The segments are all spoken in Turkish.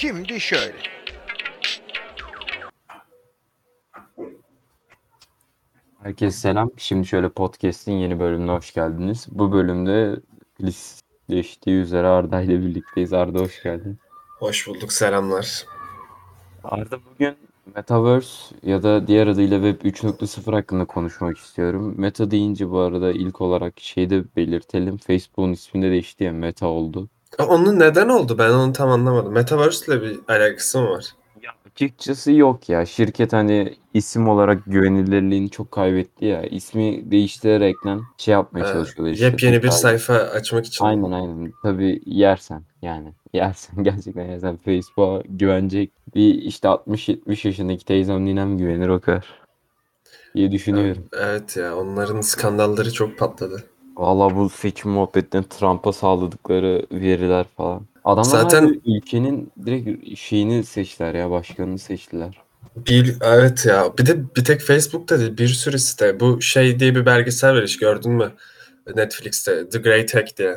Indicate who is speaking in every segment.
Speaker 1: Şimdi şöyle.
Speaker 2: Herkese selam. Şimdi şöyle podcast'in yeni bölümüne hoş geldiniz. Bu bölümde listeleştiği üzere Arda ile birlikteyiz. Arda hoş geldin.
Speaker 3: Hoş bulduk, selamlar.
Speaker 2: Arda bugün Metaverse ya da diğer adıyla Web 3.0 hakkında konuşmak istiyorum. Meta deyince bu arada ilk olarak şeyi de belirtelim. Facebook'un ismini de değişti ya Meta oldu.
Speaker 3: Onun neden oldu? Ben onu tam anlamadım. Metaverse ile bir alakası mı var?
Speaker 2: Ya açıkçası yok ya. Şirket hani isim olarak güvenilirliğini çok kaybetti ya. İsmi değiştirerekten şey yapmaya
Speaker 3: Ha,
Speaker 2: çalışıyorlar işte.
Speaker 3: Yepyeni bir sayfa açmak için.
Speaker 2: Aynen aynen. Tabii yersen yani. Yersen gerçekten yersen Facebook'a güvenecek bir işte 60-70 yaşındaki teyzem ninem güvenir o kadar. diye düşünüyorum.
Speaker 3: Evet ya, onların skandalları çok patladı.
Speaker 2: Valla bu seçim muhabbetinden Trump'a sağladıkları veriler falan. Adamlar
Speaker 3: Zaten-
Speaker 2: ülkenin direkt şeyini seçtiler ya başkanını seçtiler.
Speaker 3: Bir, evet ya, bir de bir tek Facebook'ta değil, bir sürü site. Bu şey diye bir belgesel var hiç gördün mü? Netflix'te, The Great Hack diye.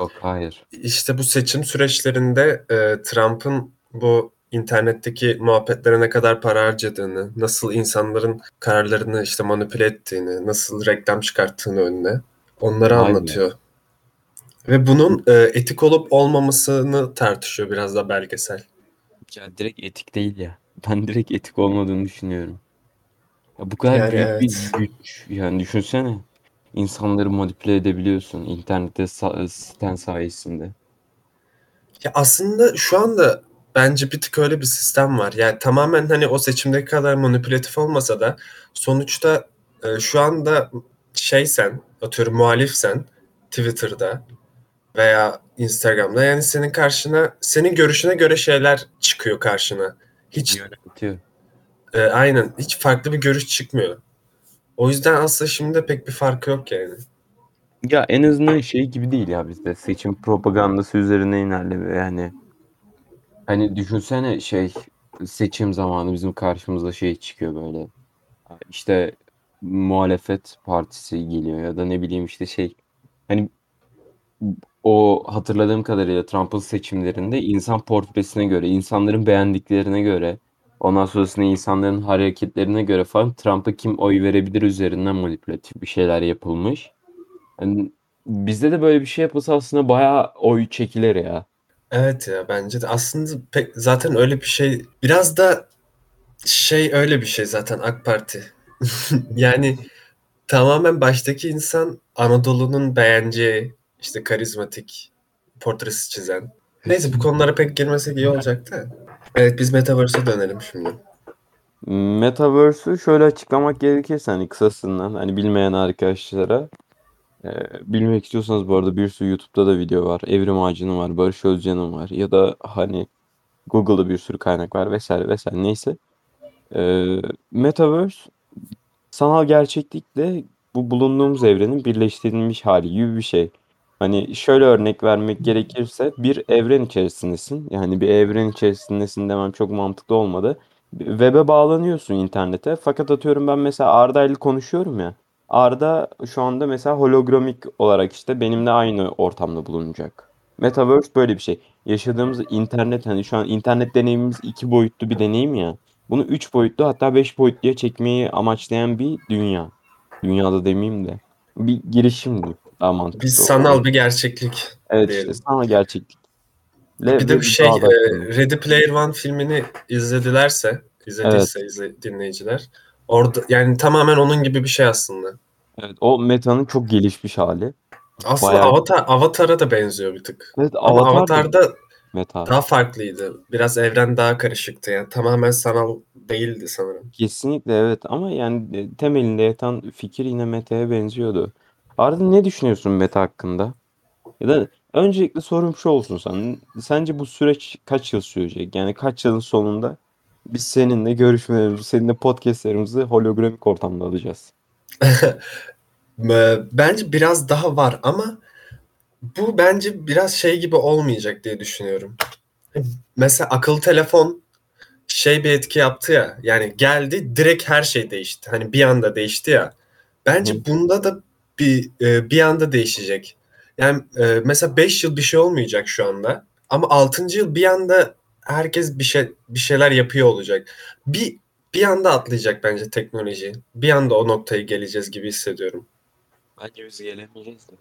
Speaker 2: Yok hayır.
Speaker 3: İşte bu seçim süreçlerinde e, Trump'ın bu internetteki muhabbetlere ne kadar para harcadığını, nasıl insanların kararlarını işte manipüle ettiğini, nasıl reklam çıkarttığını önüne onları
Speaker 2: be.
Speaker 3: anlatıyor. Ve bunun e, etik olup olmamasını tartışıyor biraz da belgesel.
Speaker 2: Ya direkt etik değil ya. Ben direkt etik olmadığını düşünüyorum. Ya bu kadar
Speaker 3: Yani
Speaker 2: büyük
Speaker 3: evet.
Speaker 2: bir güç. Yani düşünsene. İnsanları manipüle edebiliyorsun internette sa- siten sayesinde.
Speaker 3: Ya aslında şu anda bence bir tık öyle bir sistem var. Yani tamamen hani o seçimdeki kadar manipülatif olmasa da sonuçta e, şu anda şeysen, atıyorum muhalifsen Twitter'da veya Instagram'da yani senin karşına, senin görüşüne göre şeyler çıkıyor karşına. Hiç
Speaker 2: Yönetiyor.
Speaker 3: e, aynen hiç farklı bir görüş çıkmıyor. O yüzden aslında şimdi de pek bir farkı yok yani.
Speaker 2: Ya en azından şey gibi değil ya bizde seçim propagandası üzerine ilerleme yani. Hani düşünsene şey seçim zamanı bizim karşımıza şey çıkıyor böyle. İşte muhalefet partisi geliyor ya da ne bileyim işte şey hani o hatırladığım kadarıyla Trump'ın seçimlerinde insan portresine göre, insanların beğendiklerine göre, ondan sonrasında insanların hareketlerine göre falan Trump'a kim oy verebilir üzerinden manipülatif bir şeyler yapılmış. Yani bizde de böyle bir şey yapılsa aslında bayağı oy çekilir ya.
Speaker 3: Evet ya bence de aslında pek zaten öyle bir şey biraz da şey öyle bir şey zaten AK Parti. Yani tamamen baştaki insan Anadolu'nun beğeneceği işte karizmatik portresi çizen. Neyse bu konulara pek girmesek iyi olacaktı. Evet biz Metaverse'e dönelim şimdi.
Speaker 2: Metaverse'ü şöyle açıklamak gerekirse hani kısasından hani bilmeyen arkadaşlara e, bilmek istiyorsanız bu arada bir sürü YouTube'da da video var. Evrim Ağacı'nın var, Barış Özcan'ın var ya da hani Google'da bir sürü kaynak var vesaire vesaire neyse. E, Metaverse sanal gerçeklikle bu bulunduğumuz evrenin birleştirilmiş hali gibi bir şey. Hani şöyle örnek vermek gerekirse bir evren içerisindesin. Yani bir evren içerisindesin demem çok mantıklı olmadı. Web'e bağlanıyorsun internete. Fakat atıyorum ben mesela Arda ile konuşuyorum ya. Arda şu anda mesela hologramik olarak işte benimle aynı ortamda bulunacak. Metaverse böyle bir şey. Yaşadığımız internet hani şu an internet deneyimimiz iki boyutlu bir deneyim ya. Bunu üç boyutlu hatta beş boyutluya çekmeyi amaçlayan bir dünya. Dünyada demeyeyim de. Bir girişim diyeyim. Daha mantıklı.
Speaker 3: Bir
Speaker 2: olur.
Speaker 3: sanal bir gerçeklik.
Speaker 2: Evet
Speaker 3: diyelim.
Speaker 2: işte sanal gerçeklik.
Speaker 3: Bir de bir şey e, Ready Player One filmini izledilerse, izlediyse izle- dinleyiciler. Orada yani tamamen onun gibi bir şey aslında.
Speaker 2: Evet, o metanın çok gelişmiş hali.
Speaker 3: Aslında
Speaker 2: Bayağı-
Speaker 3: Avatar Avatar'a da benziyor bir tık.
Speaker 2: Evet,
Speaker 3: Ama
Speaker 2: Avatar da
Speaker 3: Avatar'da
Speaker 2: meta.
Speaker 3: daha farklıydı. Biraz evren daha karışıktı yani. Tamamen sanal değildi sanırım.
Speaker 2: Kesinlikle evet ama yani e, temelinde yatan fikir yine meta'ya benziyordu. Arda ne düşünüyorsun meta hakkında? Ya da öncelikle sorum şu olsun sana. Sence bu süreç kaç yıl sürecek? Yani kaç yılın sonunda biz seninle görüşmelerimizi, seninle podcastlerimizi hologramik ortamda alacağız.
Speaker 3: Bence biraz daha var ama bu bence biraz şey gibi olmayacak diye düşünüyorum. Mesela akıllı telefon şey bir etki yaptı ya. Yani geldi direkt her şey değişti. Hani bir anda değişti ya. Bence
Speaker 2: Hı.
Speaker 3: bunda da bir e, bir anda değişecek. Yani e, mesela 5 yıl bir şey olmayacak şu anda. Ama 6. yıl bir anda herkes bir şey bir şeyler yapıyor olacak. Bir bir anda atlayacak bence teknoloji. Bir anda o noktaya geleceğiz gibi hissediyorum.
Speaker 2: Bence biz gelemeyeceğiz de.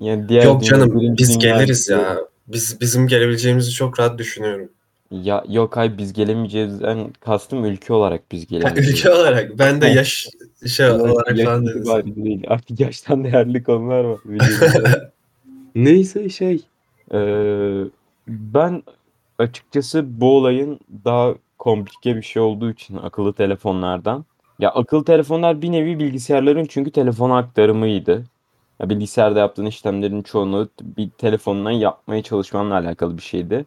Speaker 2: Yani diğer
Speaker 3: Yok
Speaker 2: dünya-
Speaker 3: canım biz
Speaker 2: dünya
Speaker 3: geliriz ya. Biz bizim gelebileceğimizi çok rahat düşünüyorum.
Speaker 2: Ya yok hayır biz gelemeyeceğizden kastım ülke olarak biz gelemeyeceğiz.
Speaker 3: ülke olarak ben de yaş şey olarak
Speaker 2: yaş
Speaker 3: falan dedim.
Speaker 2: değil. Artık yaştan değerli konular var. Neyse şey eee, ben açıkçası bu olayın daha komplike bir şey olduğu için akıllı telefonlardan ya akıllı telefonlar bir nevi bilgisayarların çünkü telefona aktarımıydı. Ya bilgisayarda yaptığın işlemlerin çoğunu bir telefondan yapmaya çalışmanla alakalı bir şeydi.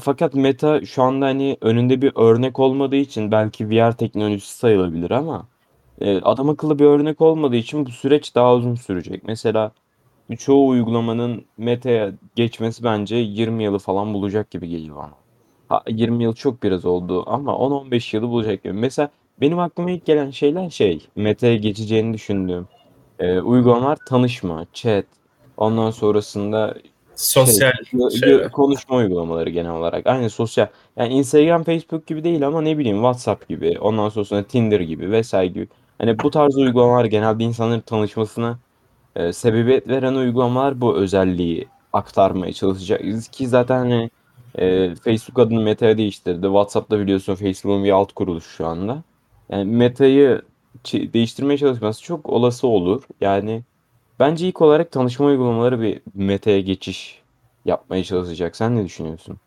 Speaker 2: Fakat Meta şu anda hani önünde bir örnek olmadığı için belki VR teknolojisi sayılabilir ama e, adam akıllı bir örnek olmadığı için bu süreç daha uzun sürecek. Mesela çoğu uygulamanın Meta'ya geçmesi bence 20 yılı falan bulacak gibi geliyor bana. Ha, 20 yıl çok biraz oldu ama 10-15 yılı bulacak gibi. Mesela benim aklıma ilk gelen şeyler şey, Meta'ya geçeceğini düşündüğüm e, uygulamalar tanışma, chat, ondan sonrasında
Speaker 3: Sosyal
Speaker 2: şey, gö- konuşma uygulamaları genel olarak. Aynı sosyal. Yani Instagram, Facebook gibi değil ama ne bileyim WhatsApp gibi, ondan sonra Tinder gibi vesaire gibi. Hani bu tarz uygulamalar genelde insanların tanışmasına e, sebebiyet veren uygulamalar bu özelliği aktarmaya çalışacak. Ki zaten hani e, Facebook adını Meta'ya değiştirdi. WhatsApp'ta biliyorsun Facebook'un bir alt kuruluşu şu anda. Yani Meta'yı değiştirmeye çalışması çok olası olur. Yani bence ilk olarak tanışma uygulamaları bir Meta'ya geçiş yapmaya çalışacak. Sen ne düşünüyorsun?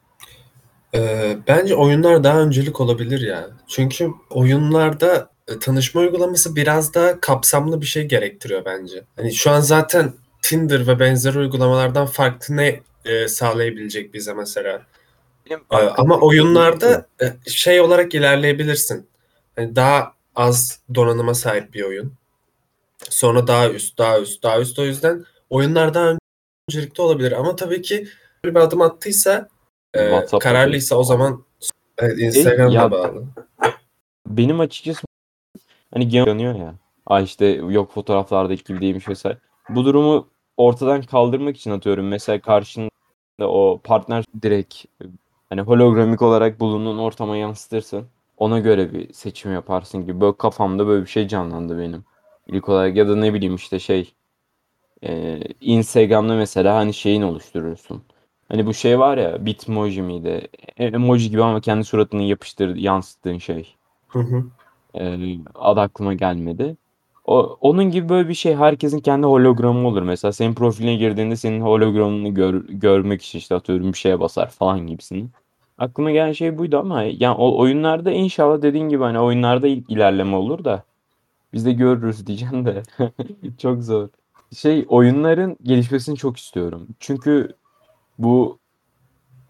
Speaker 3: Ee, bence oyunlar daha öncelik olabilir ya. Çünkü oyunlarda e, tanışma uygulaması biraz daha kapsamlı bir şey gerektiriyor bence. Hani şu an zaten Tinder ve benzer uygulamalardan farklı ne e, sağlayabilecek bize mesela?
Speaker 2: Benim
Speaker 3: Ee, ama oyunlarda e, şey olarak ilerleyebilirsin. Hani daha az donanıma sahip bir oyun. Sonra daha üst, daha üst, daha üst. O yüzden oyunlar daha öncelikli olabilir. Ama tabii ki bir adım attıysa, e, kararlıysa o zaman evet, Instagram'da bağlı.
Speaker 2: benim açıkçası hani yanıyor ya. Ay işte yok fotoğraflardaki gibi değilmiş vesaire. Bu durumu ortadan kaldırmak için atıyorum. Mesela karşında o partner direkt hani hologramik olarak bulunduğun ortama yansıtırsın. Ona göre bir seçim yaparsın gibi. Böyle kafamda böyle bir şey canlandı benim. İlk olarak ya da ne bileyim işte şey e, Instagram'da mesela hani şeyin oluşturursun. Hani bu şey var ya Bitmoji miydi? E- Emoji gibi ama kendi suratını yapıştır yansıttığın şey.
Speaker 3: Hı hı.
Speaker 2: Ee, adı aklıma gelmedi. O, onun gibi böyle bir şey herkesin kendi hologramı olur. Mesela senin profiline girdiğinde senin hologramını gör- görmek için işte atıyorum bir şeye basar falan gibisini. Aklıma gelen şey buydu ama yani o oyunlarda inşallah dediğin gibi hani oyunlarda ilk ilerleme olur da biz de görürüz diyeceğim de çok zor. Şey oyunların gelişmesini çok istiyorum. Çünkü bu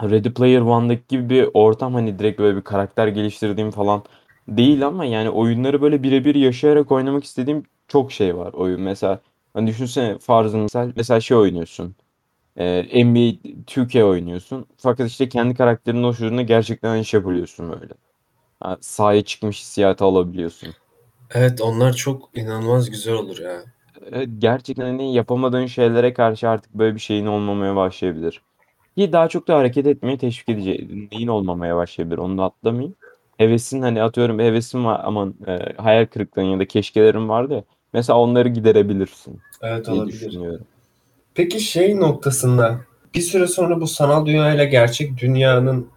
Speaker 2: Ready Player One'daki gibi bir ortam hani direkt böyle bir karakter geliştirdiğim falan değil ama yani oyunları böyle birebir yaşayarak oynamak istediğim çok şey var oyun. Mesela hani düşünsene farzı misal mesela şey oynuyorsun. Ee, NBA 2K oynuyorsun. Fakat işte kendi karakterinin hoşluğunda gerçekten aynı şey yapabiliyorsun böyle. Ha, sahaya çıkmış hissiyatı alabiliyorsun.
Speaker 3: Evet onlar çok inanılmaz güzel olur ya.
Speaker 2: Evet, gerçekten hani yapamadığın şeylere karşı artık böyle bir şeyin olmamaya başlayabilir. Ki daha çok da hareket etmeye teşvik edecek. Neyin olmamaya başlayabilir onu da atlamayayım. Hevesin hani atıyorum hevesin var aman e, hayal kırıklığın ya da keşkelerin vardı ya. Mesela onları giderebilirsin
Speaker 3: Evet
Speaker 2: diye
Speaker 3: olabilir.
Speaker 2: düşünüyorum.
Speaker 3: Peki şey noktasında bir süre sonra bu sanal dünya ile gerçek dünyanın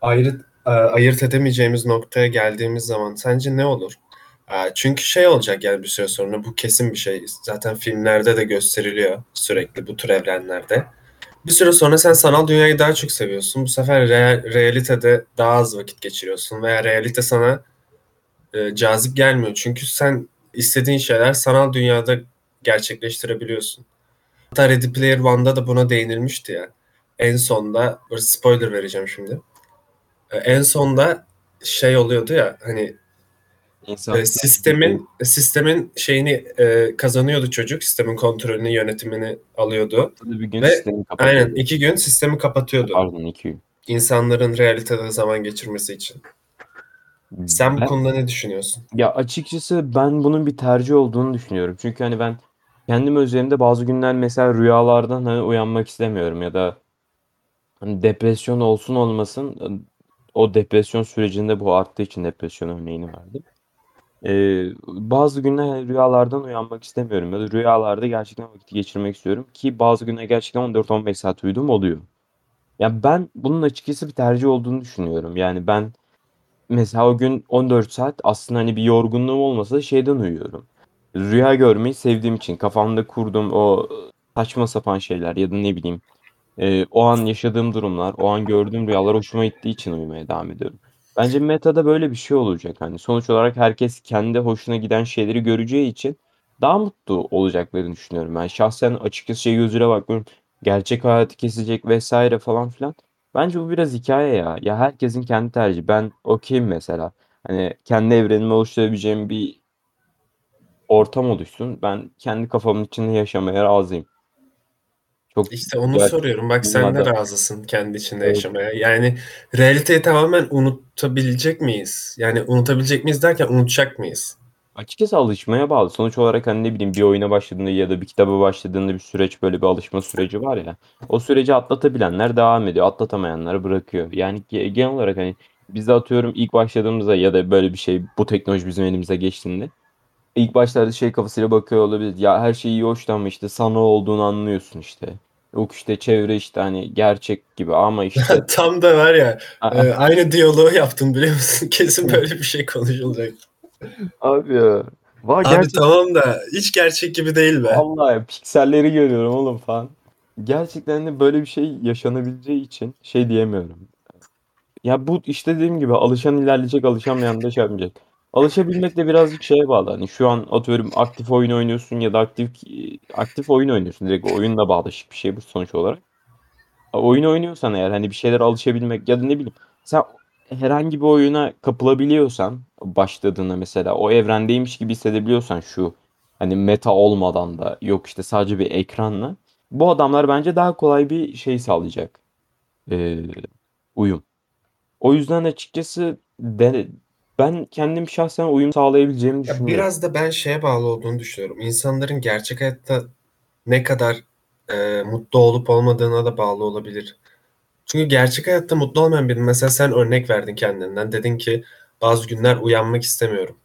Speaker 3: ayrı e, ayırt edemeyeceğimiz noktaya geldiğimiz zaman sence ne olur? E, Çünkü şey olacak yani bir süre sonra bu kesin bir şey. Zaten filmlerde de gösteriliyor sürekli bu tür evrenlerde. Bir süre sonra sen sanal dünyayı daha çok seviyorsun. Bu sefer real, realitede daha az vakit geçiriyorsun veya realite sana e, cazip gelmiyor. Çünkü sen istediğin şeyler sanal dünyada gerçekleştirebiliyorsun. Hatta Ready Player One'da da buna değinilmişti ya. En sonda, böyle spoiler vereceğim şimdi. E, En sonda şey oluyordu ya hani
Speaker 2: İnsan
Speaker 3: e, sistemin sistemin şeyini e, kazanıyordu çocuk. Sistemin kontrolünü, yönetimini alıyordu.
Speaker 2: bir gün
Speaker 3: Ve
Speaker 2: sistemi.
Speaker 3: Aynen iki gün sistemi kapatıyordu.
Speaker 2: Pardon iki gün.
Speaker 3: İnsanların realitede zaman geçirmesi için. Sen bu
Speaker 2: Ben-
Speaker 3: konuda ne düşünüyorsun?
Speaker 2: Ya açıkçası ben bunun bir tercih olduğunu düşünüyorum. Çünkü hani ben kendim üzerimde bazı günler mesela rüyalardan hani uyanmak istemiyorum ya da Hani depresyon olsun olmasın o depresyon sürecinde bu arttığı için depresyon örneğini verdim. Eee, bazı günler rüyalardan uyanmak istemiyorum ya da rüyalarda gerçekten vakit geçirmek istiyorum ki bazı günler gerçekten 14-15 saat uyuduğum oluyor. Ya, ben bunun açıkçası bir tercih olduğunu düşünüyorum. Yani ben mesela o gün 14 saat aslında, hani, bir yorgunluğum olmasa da şeyden uyuyorum. Rüya görmeyi sevdiğim için kafamda kurduğum o saçma sapan şeyler ya da ne bileyim, eee, o an yaşadığım durumlar, o an gördüğüm rüyalar hoşuma gittiği için uyumaya devam ediyorum. Bence Meta'da böyle bir şey olacak. Hani, sonuç olarak herkes kendi hoşuna giden şeyleri göreceği için daha mutlu olacaklarını düşünüyorum ben. Şahsen açıkçası şey gözüyle bakmıyorum, gerçek hayatı kesecek vs. falan filan. Bence bu biraz hikâye ya. Ya, herkesin kendi tercihi. Ben okay'im mesela. Hani, kendi evrenimi oluşturabileceğim bir ortam oluşsun. Ben kendi kafamın içinde yaşamaya razıyım. Çok
Speaker 3: İşte onu
Speaker 2: güzel
Speaker 3: soruyorum. Bak sen de razısın kendi içinde
Speaker 2: Evet.
Speaker 3: yaşamaya. Yani realiteyi tamamen unutabilecek miyiz? Yani unutabilecek miyiz derken unutacak mıyız?
Speaker 2: Açıkçası alışmaya bağlı. Sonuç olarak, hani, ne bileyim, bir oyuna başladığında ya da bir kitaba başladığında bir süreç, böyle bir alışma süreci var ya, o süreci atlatabilenler devam ediyor, atlatamayanlar bırakıyor. Yani ge genel olarak, hani, biz de atıyorum ilk başladığımızda ya da böyle bir şey, bu teknoloji bizim elimize geçtiğinde ilk başlarda şey kafasıyla bakıyor olabiliriz. Ya, her şey iyi hoş da ama işte sanal olduğunu anlıyorsun işte. Yok işte çevre işte, hani, gerçek gibi ama işte
Speaker 3: Tam da var ya, eee, aynı diyaloğu yaptın biliyor musun? Kesin böyle bir şey konuşulacak.
Speaker 2: Abi ya. Va
Speaker 3: Abi
Speaker 2: gerçek
Speaker 3: tamam da hiç gerçek gibi değil be.
Speaker 2: Vallahi pikselleri görüyorum oğlum falan. Gerçekten de böyle bir şey yaşanabileceği için şey diyemiyorum. Ya bu işte dediğim gibi alışan ilerleyecek, alışamayan da şey yapmayacak. Alışabilmek de birazcık şeye bağlı. Hani şu an atıyorum aktif oyun oynuyorsun ya da aktif aktif oyun oynuyorsun. Direkt oyunla bağdaşık bir şey bu sonuç olarak. Oyun oynuyorsan eğer hani bir şeylere alışabilmek ya da ne bileyim sen herhangi bir oyuna kapılabiliyorsan başladığında mesela o evrendeymiş gibi hissedebiliyorsan şu hani meta olmadan da yok işte sadece bir ekranla bu adamlar bence daha kolay bir şey sağlayacak. Eee, uyum. O yüzden açıkçası de ben kendim şahsen uyum sağlayabileceğimi
Speaker 3: Ya,
Speaker 2: düşünüyorum.
Speaker 3: biraz da ben şeye bağlı olduğunu düşünüyorum. İnsanların gerçek hayatta ne kadar, eee, mutlu olup olmadığına da bağlı olabilir. Çünkü gerçek hayatta mutlu olmayan biri mesela sen örnek verdin kendinden. Dedin ki bazı günler uyanmak istemiyorum.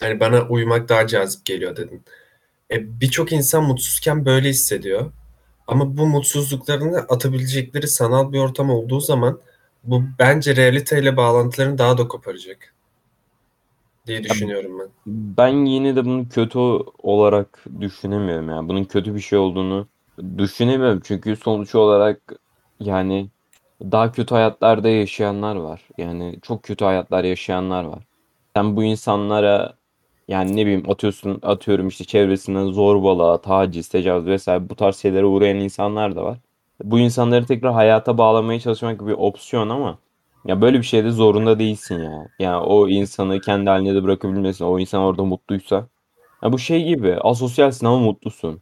Speaker 3: Hani bana uyumak daha cazip geliyor dedin. E, birçok insan mutsuzken böyle hissediyor. Ama bu mutsuzluklarını atabilecekleri sanal bir ortam olduğu zaman bu bence realiteyle bağlantılarını daha da koparacak diye düşünüyorum ben.
Speaker 2: Ben yine de bunu kötü olarak düşünemiyorum yani. Bunun kötü bir şey olduğunu düşünemiyorum. Çünkü sonuç olarak yani daha kötü hayatlarda yaşayanlar var. Yani çok kötü hayatlar yaşayanlar var. Sen bu insanlara yani ne bileyim atıyorsun atıyorum işte çevresinden zorbalığa, taciz, tecavüz vesaire bu tarz şeylere uğrayan insanlar da var. Bu insanları tekrar hayata bağlamaya çalışmak bir opsiyon ama ya böyle bir şeyde zorunda değilsin ya. Yani o insanı kendi haline de bırakabilmesin. O insan orada mutluysa. Ya bu şey gibi asosyalsin ama mutlusun.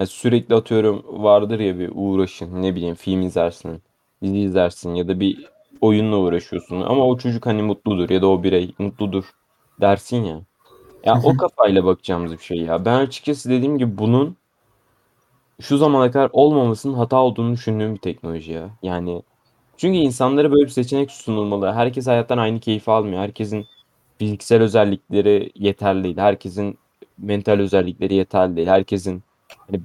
Speaker 2: Yani sürekli atıyorum vardır ya bir uğraşın ne bileyim film izlersin, dizi izlersin ya da bir oyunla uğraşıyorsun ama o çocuk hani mutludur ya da o birey mutludur dersin ya. Ya o kafayla bakacağımız bir şey ya. Ben açıkçası dediğim gibi bunun şu zamana kadar olmamasının hata olduğunu düşündüğüm bir teknoloji ya. Yani çünkü insanlara böyle bir seçenek sunulmalı. Herkes hayattan aynı keyfi almıyor. Herkesin fiziksel özellikleri yeterli değil. Herkesin mental özellikleri yeterli değil. Herkesin hani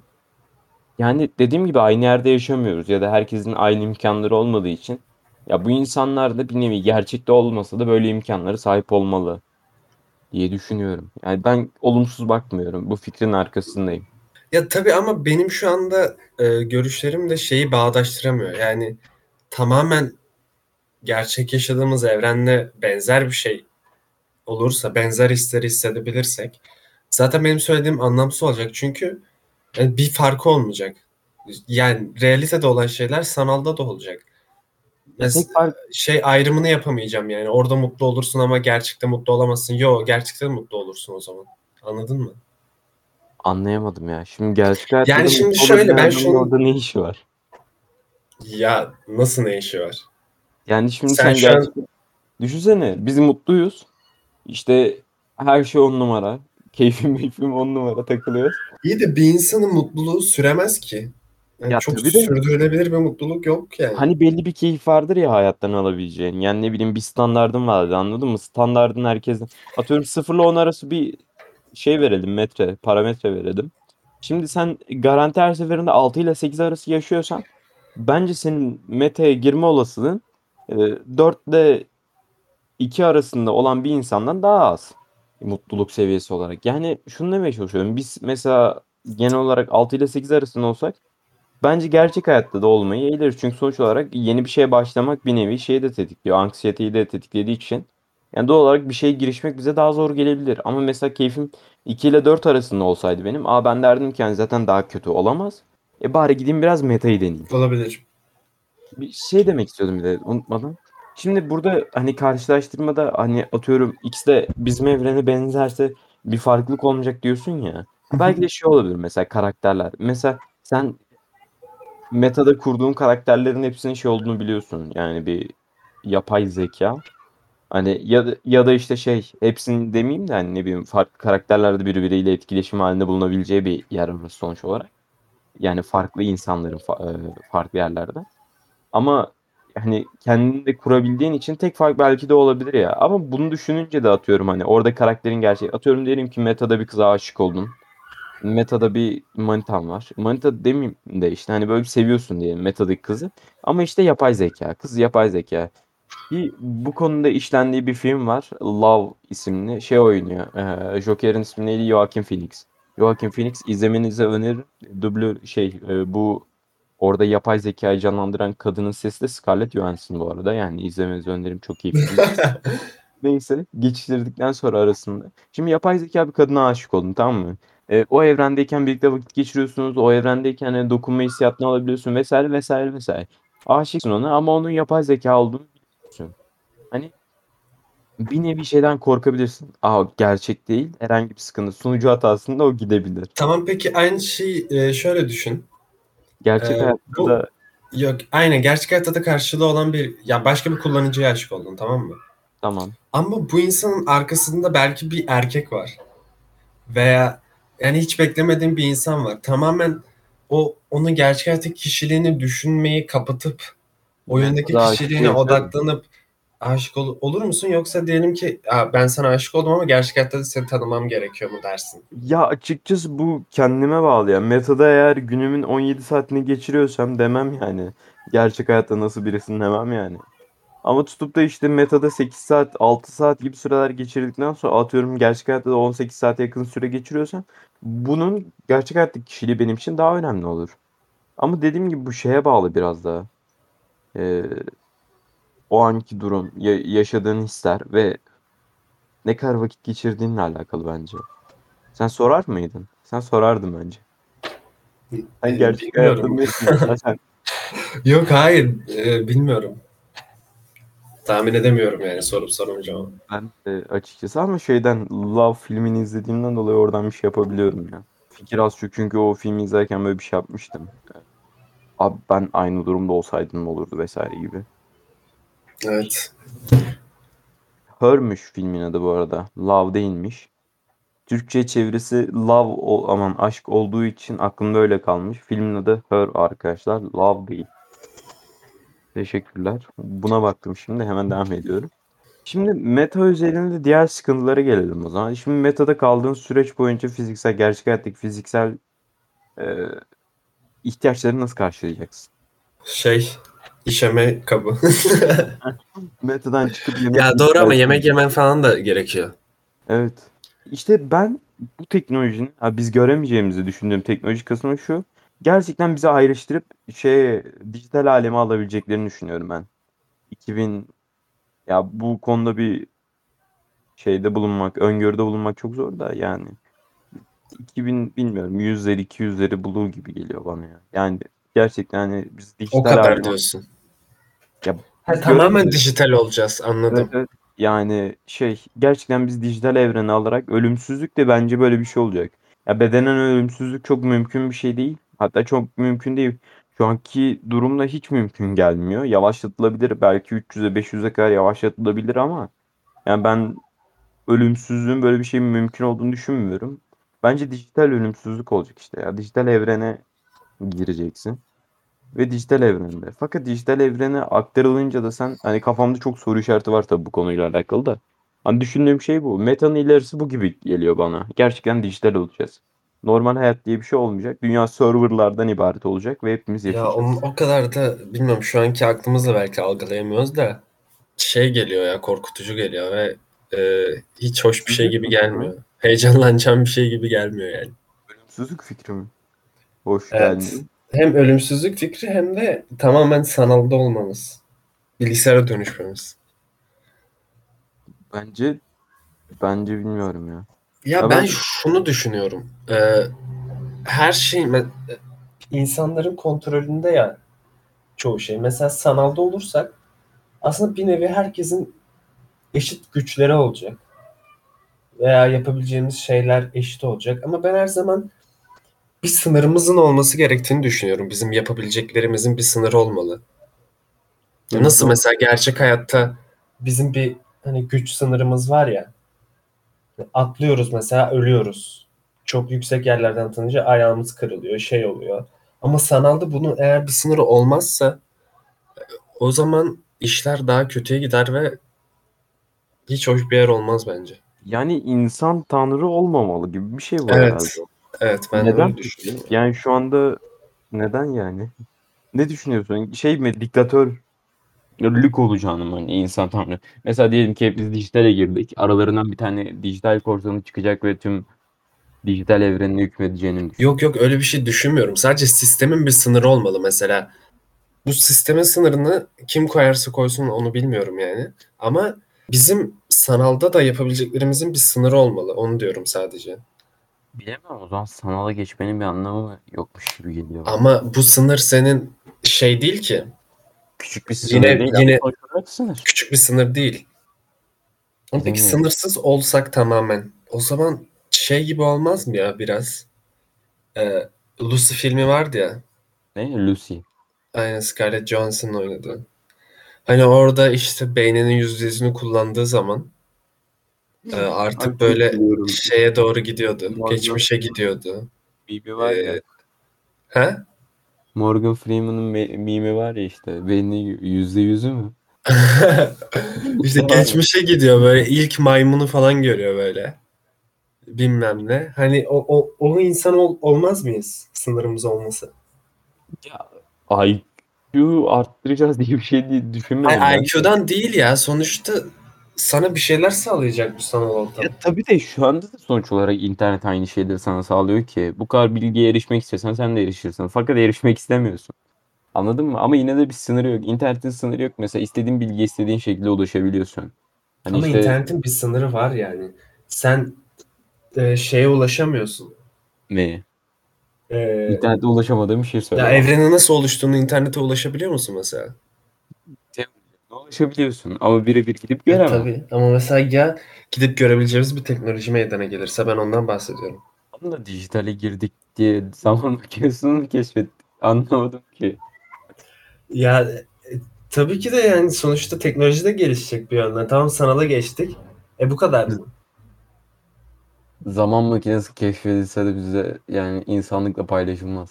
Speaker 2: yani dediğim gibi aynı yerde yaşamıyoruz ya da herkesin aynı imkanları olmadığı için ya bu insanlar da bir nevi gerçekte olmasa da böyle imkanlara sahip olmalı diye düşünüyorum. Yani ben olumsuz bakmıyorum. Bu fikrin arkasındayım.
Speaker 3: Ya tabii ama benim şu anda e, görüşlerim de şeyi bağdaştıramıyor. Yani tamamen gerçek yaşadığımız evrenle benzer bir şey olursa, benzer hisleri hissedebilirsek zaten benim söylediğim anlamsız olacak. Çünkü yani bir farkı olmayacak. Yani realitede olan şeyler sanalda da olacak. Mes-
Speaker 2: fark-
Speaker 3: şey ayrımını yapamayacağım yani. Orada mutlu olursun ama gerçekte mutlu olamazsın. Yo, gerçekten mutlu olursun o zaman. Anladın mı?
Speaker 2: Anlayamadım ya. Şimdi gerçek hayatta
Speaker 3: Yani
Speaker 2: da
Speaker 3: şimdi şöyle, ben
Speaker 2: adamın
Speaker 3: şunu-
Speaker 2: orada ne işi var?
Speaker 3: Ya nasıl ne işi var?
Speaker 2: Yani şimdi
Speaker 3: Sen
Speaker 2: sen,
Speaker 3: şu an-
Speaker 2: gerçek... Düşünsene biz mutluyuz. İşte her şey on numara. Keyfim keyfim on numara takılıyoruz.
Speaker 3: İyi de bir insanın mutluluğu süremez ki. Yani
Speaker 2: Ya
Speaker 3: çok
Speaker 2: tabii de
Speaker 3: sürdürülebilir bir mutluluk yok yani.
Speaker 2: hani belli bir keyif vardır ya hayattan alabileceğin. Yani ne bileyim bir standardın vardı anladın mı? Standardın herkesin. Atıyorum 0 ile 10 arası bir şey verelim metre, parametre verelim. Şimdi sen garanti her seferinde 6 ile 8 arası yaşıyorsan bence senin meta'ya girme olasılığın e, 4 ile 2 arasında olan bir insandan daha az mutluluk seviyesi olarak. Yani şunu demeye çalışıyorum. Biz mesela genel olarak 6 ile 8 arasında olsak bence gerçek hayatta da olmayı eğiliriz. Çünkü sonuç olarak yeni bir şeye başlamak bir nevi şeyi de tetikliyor. Anksiyeteyi de tetiklediği için. Yani doğal olarak bir şeye girişmek bize daha zor gelebilir. Ama mesela keyfim 2 ile 4 arasında olsaydı benim. Aa ben derdim ki yani zaten daha kötü olamaz. E bari gideyim biraz metayı deneyeyim.
Speaker 3: Olabilir.
Speaker 2: Bir şey demek istiyordum bir de unutmadan. Şimdi burada hani karşılaştırmada hani atıyorum X de bizim evrene benzerse bir farklılık olmayacak diyorsun ya. Belki de şey olabilir mesela karakterler. Mesela sen metada kurduğun karakterlerin hepsinin şey olduğunu biliyorsun. Yani bir yapay zeka. Hani ya da, ya da işte şey hepsini demeyeyim de hani ne bileyim farklı karakterlerde birbiriyle etkileşim halinde bulunabileceği bir yer orası sonuç olarak. Yani farklı insanların fa- e, farklı yerlerde. Ama hani kendini de kurabildiğin için tek fark belki de olabilir ya. Ama bunu düşününce de atıyorum hani orada karakterin gerçeği. Atıyorum diyelim ki metada bir kıza aşık oldun. Metada bir manitan var. Manita demeyeyim de işte hani böyle seviyorsun diyelim metadaki kızı. Ama işte yapay zeka. Kız yapay zeka. Bir, bu konuda işlendiği bir film var. Love isimli. Şey oynuyor. Ee, Joker'in ismi neydi? Joaquin Phoenix. Joaquin Phoenix izlemenizi öneririm. Dublör şey e, bu orada yapay zekayı canlandıran kadının sesi de Scarlett Johansson bu arada. Yani izlemenizi öneririm. Çok iyi film. Neyse geçiştirdikten sonra arasında. Şimdi yapay zeka bir kadına aşık oldun tamam mı? Ee, o evrendeyken birlikte vakit geçiriyorsunuz. O evrendeyken hani dokunma hissiyatını alabiliyorsun vesaire vesaire vesaire. Aşıksın ona ama onun yapay zeka olduğunu biliyorsun. Hani bir nevi şeyden korkabilirsin. Aa gerçek değil. Herhangi bir sıkıntı. Sunucu hatasında o gidebilir.
Speaker 3: Tamam peki aynı şeyi e, şöyle düşün.
Speaker 2: Gerçek
Speaker 3: Ee,
Speaker 2: hayatta
Speaker 3: bu-
Speaker 2: da
Speaker 3: Yok aynen gerçek hayatta da karşılığı olan bir ya başka bir kullanıcıya aşık oldun tamam mı?
Speaker 2: tamam.
Speaker 3: Ama bu insanın arkasında belki bir erkek var. Veya yani hiç beklemediğin bir insan var. Tamamen o onun gerçek hayattaki kişiliğini düşünmeyi kapatıp oyundaki
Speaker 2: Daha aşık
Speaker 3: kişiliğine odaklanıp aşık ol- olur musun? Yoksa diyelim ki "Aa, ben sana aşık oldum ama gerçek hayatta da seni tanımam gerekiyor mu dersin?
Speaker 2: Ya açıkçası bu kendime bağlı ya. Metada eğer günümün 17 saatini geçiriyorsam demem yani. Gerçek hayatta nasıl birisin demem yani. Ama tutup da işte metada 8 saat, 6 saat gibi süreler geçirdikten sonra atıyorum gerçek hayatta da 18 saate yakın süre geçiriyorsam bunun gerçek hayattaki kişiliği benim için daha önemli olur. Ama dediğim gibi bu şeye bağlı biraz daha. Ee, o anki durum, ya- yaşadığın hisler ve ne kadar vakit geçirdiğinle alakalı bence. Sen sorar mıydın? Sen sorardın bence. Sen gerçek istiyorsun? Sen
Speaker 3: Yok hayır e, bilmiyorum. Tahmin edemiyorum yani sorup sormayacağım.
Speaker 2: Ben de açıkçası ama şeyden Love filmini izlediğimden dolayı oradan bir şey yapabiliyorum ya. Fikir az çok çünkü o filmi izlerken böyle bir şey yapmıştım. Abi ben aynı durumda olsaydım ne olurdu vesaire gibi.
Speaker 3: Evet.
Speaker 2: Her'müş filmin adı bu arada. Love değilmiş. Türkçe çevirisi Love ol, aman aşk olduğu için aklımda öyle kalmış. Filmin adı Her arkadaşlar. Love değil. Teşekkürler. Buna baktım şimdi hemen devam ediyorum. Şimdi meta üzerinde diğer sıkıntılara gelelim o zaman. Şimdi metada kaldığın süreç boyunca fiziksel, gerçek hayattaki fiziksel e, ihtiyaçları nasıl karşılayacaksın?
Speaker 3: Şey işeme kabı.
Speaker 2: Metadan çıkıp yemek
Speaker 3: ya doğru ama yemek yemen falan da gerekiyor.
Speaker 2: Evet. İşte ben bu teknolojinin ha, biz göremeyeceğimizi düşündüğüm teknoloji kısmı şu. Gerçekten bizi ayrıştırıp şey dijital aleme alabileceklerini düşünüyorum ben. 2000 ya bu konuda bir şeyde bulunmak, öngörüde bulunmak çok zor da yani 2000 bilmiyorum 100'leri 200'leri bulur gibi geliyor bana ya. Yani gerçekten hani biz dijital
Speaker 3: O kadar
Speaker 2: aleme-
Speaker 3: diyorsun.
Speaker 2: Ya
Speaker 3: Ha, tamamen dijital olacağız anladım.
Speaker 2: Evet, evet. Yani şey gerçekten biz dijital evreni alarak ölümsüzlük de bence böyle bir şey olacak. Ya bedenen ölümsüzlük çok mümkün bir şey değil. Hatta çok mümkün değil. Şu anki durumda hiç mümkün gelmiyor. Yavaşlatılabilir. Belki 300'e 500'e kadar yavaşlatılabilir ama yani ben ölümsüzlüğün böyle bir şeyin mümkün olduğunu düşünmüyorum. Bence dijital ölümsüzlük olacak işte ya. Dijital evrene gireceksin. Ve dijital evrende. Fakat dijital evrene aktarılınca da sen hani kafamda çok soru işareti var tabii bu konuyla alakalı da. Hani düşündüğüm şey bu. Meta'nın ilerisi bu gibi geliyor bana. Gerçekten dijital olacağız. Normal hayat diye bir şey olmayacak. Dünya serverlardan ibaret olacak ve hepimiz
Speaker 3: Ya
Speaker 2: yaşayacağız.
Speaker 3: onun o kadar da bilmiyorum şu anki aklımızla belki algılayamıyoruz da şey geliyor ya korkutucu geliyor ve e, hiç hoş bir şey gibi gelmiyor. Heyecanlanacağım bir şey gibi gelmiyor yani.
Speaker 2: Ölümsüzlük fikri mi? Hoş
Speaker 3: Evet.
Speaker 2: geldin.
Speaker 3: Hem ölümsüzlük fikri hem de tamamen sanalda olmamız. Bilgisayara dönüşmemiz.
Speaker 2: Bence bence bilmiyorum ya.
Speaker 3: Ya
Speaker 2: Ya
Speaker 3: ben
Speaker 2: ben-
Speaker 3: şunu düşünüyorum. Ee, her şey insanların kontrolünde ya çoğu şey. Mesela sanalda olursak aslında bir nevi herkesin eşit güçleri olacak. Veya yapabileceğimiz şeyler eşit olacak. Ama ben her zaman bir sınırımızın olması gerektiğini düşünüyorum. Bizim yapabileceklerimizin bir sınırı olmalı. Ya Nasıl mesela gerçek hayatta bizim bir hani güç sınırımız var ya. Atlıyoruz mesela ölüyoruz. Çok yüksek yerlerden atınca ayağımız kırılıyor, şey oluyor. Ama sanalda bunun eğer bir sınırı olmazsa o zaman işler daha kötüye gider ve hiç hoş bir yer olmaz bence.
Speaker 2: Yani insan tanrı olmamalı gibi bir şey var
Speaker 3: Evet.
Speaker 2: herhalde.
Speaker 3: Evet ben
Speaker 2: Neden?
Speaker 3: öyle düşünüyorum.
Speaker 2: Yani şu anda neden yani? Ne düşünüyorsun? Şey mi diktatör lük olacağını mı hani insan tanrı? Mesela diyelim ki biz dijitale girdik. Aralarından bir tane dijital korsanı çıkacak ve tüm dijital evrenine hükmedeceğini düşün.
Speaker 3: Yok yok öyle bir şey düşünmüyorum. Sadece sistemin bir sınırı olmalı mesela. Bu sistemin sınırını kim koyarsa koysun onu bilmiyorum yani. Ama bizim sanalda da yapabileceklerimizin bir sınırı olmalı. Onu diyorum sadece.
Speaker 2: Bilemem o zaman sanala geçmenin bir anlamı yokmuş gibi geliyor.
Speaker 3: Ama bu sınır senin şey değil ki.
Speaker 2: Küçük bir sınır
Speaker 3: Yine-
Speaker 2: değil
Speaker 3: yine-
Speaker 2: sınır.
Speaker 3: Küçük bir sınır değil. Ama peki
Speaker 2: Bilmiyorum.
Speaker 3: sınırsız olsak tamamen. O zaman şey gibi olmaz mı ya biraz? Ee, Lucy filmi vardı ya.
Speaker 2: Ne? Lucy.
Speaker 3: Aynen Scarlett Johansson'ın oynadığı. Hani orada işte beyninin yüzdesini kullandığı zaman e,
Speaker 2: Ay,
Speaker 3: artık
Speaker 2: çok
Speaker 3: böyle
Speaker 2: biliyorum.
Speaker 3: şeye doğru gidiyordu.
Speaker 2: Morgan-
Speaker 3: Geçmişe gidiyordu.
Speaker 2: Mimi var ya.
Speaker 3: Ee, He?
Speaker 2: Morgan Freeman'ın mimi var ya işte. Beyni yüzde yüzü mü?
Speaker 3: işte geçmişe gidiyor böyle ilk maymunu falan görüyor böyle. Bilmem ne. Hani o, o, o insan ol- olmaz mıyız sınırımız olması?
Speaker 2: Ya IQ arttıracağız diye bir şey değil, düşünmedim
Speaker 3: Ay,
Speaker 2: ben.
Speaker 3: IQ'dan değil ya. Sonuçta sana bir şeyler sağlayacak bu sanal ortam.
Speaker 2: Ya tabii de şu anda da sonuç olarak internet aynı şeyleri sana sağlıyor ki. Bu kadar bilgiye erişmek istiyorsan sen de erişirsin. Fakat erişmek istemiyorsun. Anladın mı? Ama yine de bir sınırı yok. İnternetin sınırı yok. Mesela istediğin bilgiye istediğin şekilde ulaşabiliyorsun. Hani
Speaker 3: Ama
Speaker 2: işte
Speaker 3: internetin bir sınırı var yani. Sen e, şeye ulaşamıyorsun.
Speaker 2: ne?
Speaker 3: E,
Speaker 2: İnternete ulaşamadığım bir şey söyle.
Speaker 3: ya evrenin nasıl oluştuğunu internete ulaşabiliyor musun mesela?
Speaker 2: Ulaşabiliyorsun ama birebir gidip
Speaker 3: E,
Speaker 2: göremem.
Speaker 3: tabii ama mesela ya gidip görebileceğimiz bir teknoloji meydana gelirse ben ondan bahsediyorum.
Speaker 2: Ama da dijitale girdik diye zaman makinesini mi keşfettik? Anlamadım ki.
Speaker 3: Ya e, tabii ki de yani sonuçta teknoloji de gelişecek bir yönden. Tamam sanala geçtik. E bu kadar mı?
Speaker 2: Zaman makinesi keşfedilse de bize yani insanlıkla paylaşılmaz.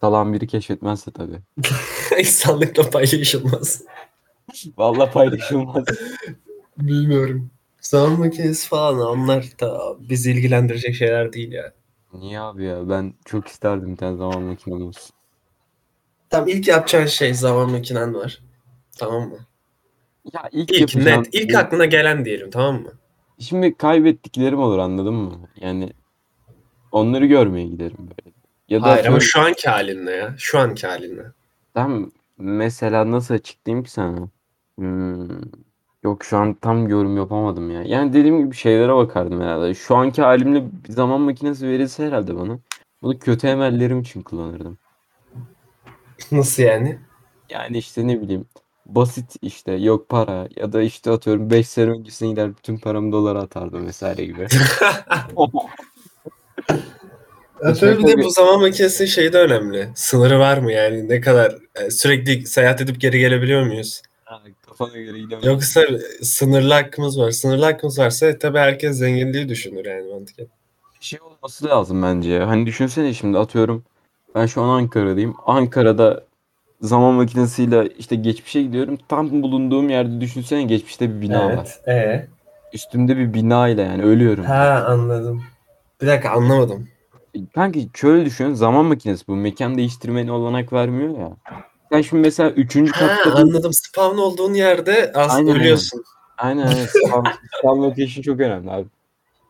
Speaker 2: Salan biri keşfetmezse tabii.
Speaker 3: İnsanlıkla paylaşılmaz.
Speaker 2: Vallahi paylaşılmaz.
Speaker 3: Bilmiyorum. Zaman makinesi falan onlar da bizi ilgilendirecek şeyler değil ya.
Speaker 2: Niye abi ya? Ben çok isterdim bir tane zaman makinem olsun.
Speaker 3: Tamam ilk yapacağın şey zaman makinen var. Tamam mı?
Speaker 2: Ya ilk,
Speaker 3: İlk
Speaker 2: yapacağım
Speaker 3: net, ilk
Speaker 2: bu-
Speaker 3: aklına gelen diyelim tamam mı?
Speaker 2: Şimdi kaybettiklerim olur anladın mı? Yani onları görmeye giderim böyle. Ya da
Speaker 3: Hayır ama
Speaker 2: atıyorum-
Speaker 3: şu anki halinle ya. Şu anki halinle.
Speaker 2: Tam mesela nasıl açıklayayım ki sana? Hmm, Yok şu an tam yorum yapamadım ya. Yani dediğim gibi şeylere bakardım herhalde. Şu anki halimle bir zaman makinesi verilse herhalde bana. Bunu kötü emellerim için kullanırdım.
Speaker 3: Nasıl yani?
Speaker 2: Yani işte ne bileyim basit işte yok para ya da işte atıyorum 5 sene öncesine gider bütün paramı dolara atardım vesaire gibi.
Speaker 3: Ya tabii bir de bu zaman makinesi şey de önemli. Sınırı var mı yani? Ne kadar e, sürekli seyahat edip geri gelebiliyor muyuz?
Speaker 2: Ha, Kafana göre gidemem.
Speaker 3: Yoksa sınırlı hakkımız var. Sınırlı hakkımız varsa tabii herkes zenginliği düşünür yani mantıken.
Speaker 2: Şey olması lazım bence ya. Hani düşünsene şimdi atıyorum Ben şu an Ankara'dayım. Ankara'da zaman makinesiyle işte geçmişe gidiyorum. Tam bulunduğum yerde düşünsene geçmişte bir bina var.
Speaker 3: Evet. E.
Speaker 2: Üstümde bir bina ile yani ölüyorum.
Speaker 3: Ha anladım. Bir dakika anlamadım.
Speaker 2: Kanki şöyle düşün. Zaman makinesi bu. Mekan değiştirmene olanak vermiyor ya. Sen şimdi mesela üçüncü
Speaker 3: Ha
Speaker 2: katta bir-
Speaker 3: anladım. Spawn olduğun yerde aslında
Speaker 2: aynen.
Speaker 3: ölüyorsun.
Speaker 2: Aynen aynen. Spawn, spawn location çok önemli abi.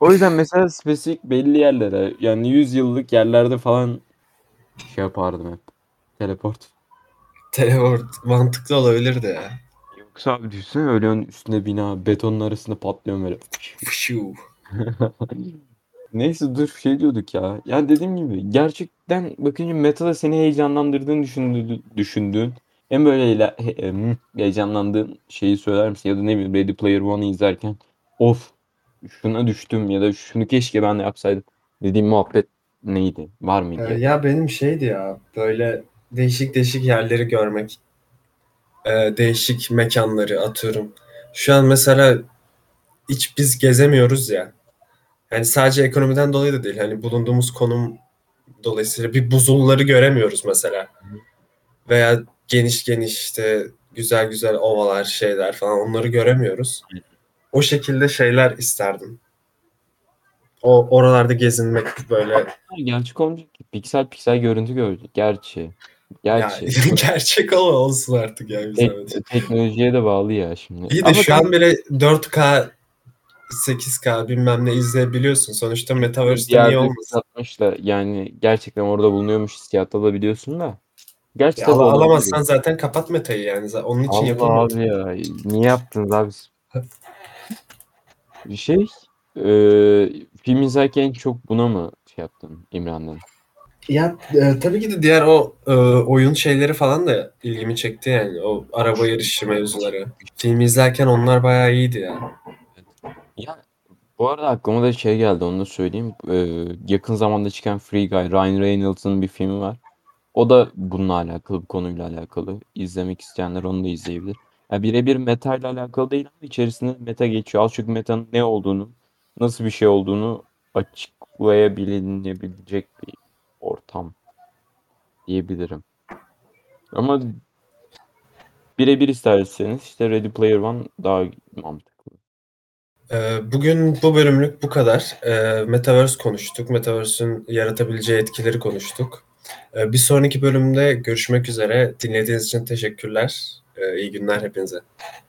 Speaker 2: O yüzden mesela spesifik belli yerlere yani 100 yıllık yerlerde falan şey yapardım hep. Teleport.
Speaker 3: Teleport mantıklı olabilirdi ya.
Speaker 2: Yoksa abi düşünsene ölüyorsun üstünde bina betonun arasında patlıyorsun böyle.
Speaker 3: Fışu.
Speaker 2: Neyse dur şey diyorduk ya. Yani dediğim gibi gerçekten bakınca metada seni heyecanlandırdığını düşündüğün, düşündüğün en böyle heyle- he- em, heyecanlandığın şeyi söyler misin? Ya da ne bileyim Ready Player One'ı izlerken of şuna düştüm ya da şunu keşke ben de yapsaydım dediğim muhabbet neydi? Var mıydı?
Speaker 3: Ya benim şeydi ya böyle değişik değişik yerleri görmek. Ee, değişik mekanları atıyorum. Şu an mesela hiç biz gezemiyoruz ya. Yani sadece ekonomiden dolayı da değil. Hani bulunduğumuz konum dolayısıyla bir buzulları göremiyoruz mesela. Veya geniş geniş işte güzel güzel ovalar şeyler falan onları göremiyoruz. O şekilde şeyler isterdim. O oralarda gezinmek böyle
Speaker 2: Gerçek olmayacak. Piksel piksel görüntü görecek. Gerçi.
Speaker 3: Ya,
Speaker 2: Gerçi.
Speaker 3: gerçek ama olsun artık ya. şey.
Speaker 2: Tek- teknolojiye de bağlı ya şimdi.
Speaker 3: İyi de
Speaker 2: Ama
Speaker 3: şu an bile 4K 8K bilmem ne izleyebiliyorsun. Sonuçta Metaverse'de niye olmasın?
Speaker 2: satmışla yani gerçekten orada bulunuyormuş alabiliyorsun da. Gerçi
Speaker 3: Ya,
Speaker 2: tabii
Speaker 3: al-
Speaker 2: olabilir.
Speaker 3: alamazsan zaten kapat Meta'yı yani. Onun için
Speaker 2: Allah
Speaker 3: yapılmadı.
Speaker 2: abi ya. Niye yaptınız abi? Bir şey e, film izlerken en çok buna mı şey yaptın İmran'dan?
Speaker 3: Ya e, tabii ki de diğer o e, oyun şeyleri falan da ilgimi çekti yani. O araba yarışı mevzuları. Filmi izlerken onlar bayağı iyiydi ya.
Speaker 2: Ya bu arada aklıma da şey geldi onu da söyleyeyim. E, yakın zamanda çıkan Free Guy, Ryan Reynolds'ın bir filmi var. O da bununla alakalı, bu konuyla alakalı. İzlemek isteyenler onu da izleyebilir. Ya birebir meta ile alakalı değil ama içerisinde meta geçiyor. Az çok metanın ne olduğunu, nasıl bir şey olduğunu açıklayabilinebilecek bir ortam diyebilirim. Ama birebir isterseniz işte Ready Player One daha mantıklı.
Speaker 3: E, Bugün bu bölümlük bu kadar. E, Metaverse konuştuk. Metaverse'ün yaratabileceği etkileri konuştuk. E, Bir sonraki bölümde görüşmek üzere. Dinlediğiniz için teşekkürler. İyi günler hepinize.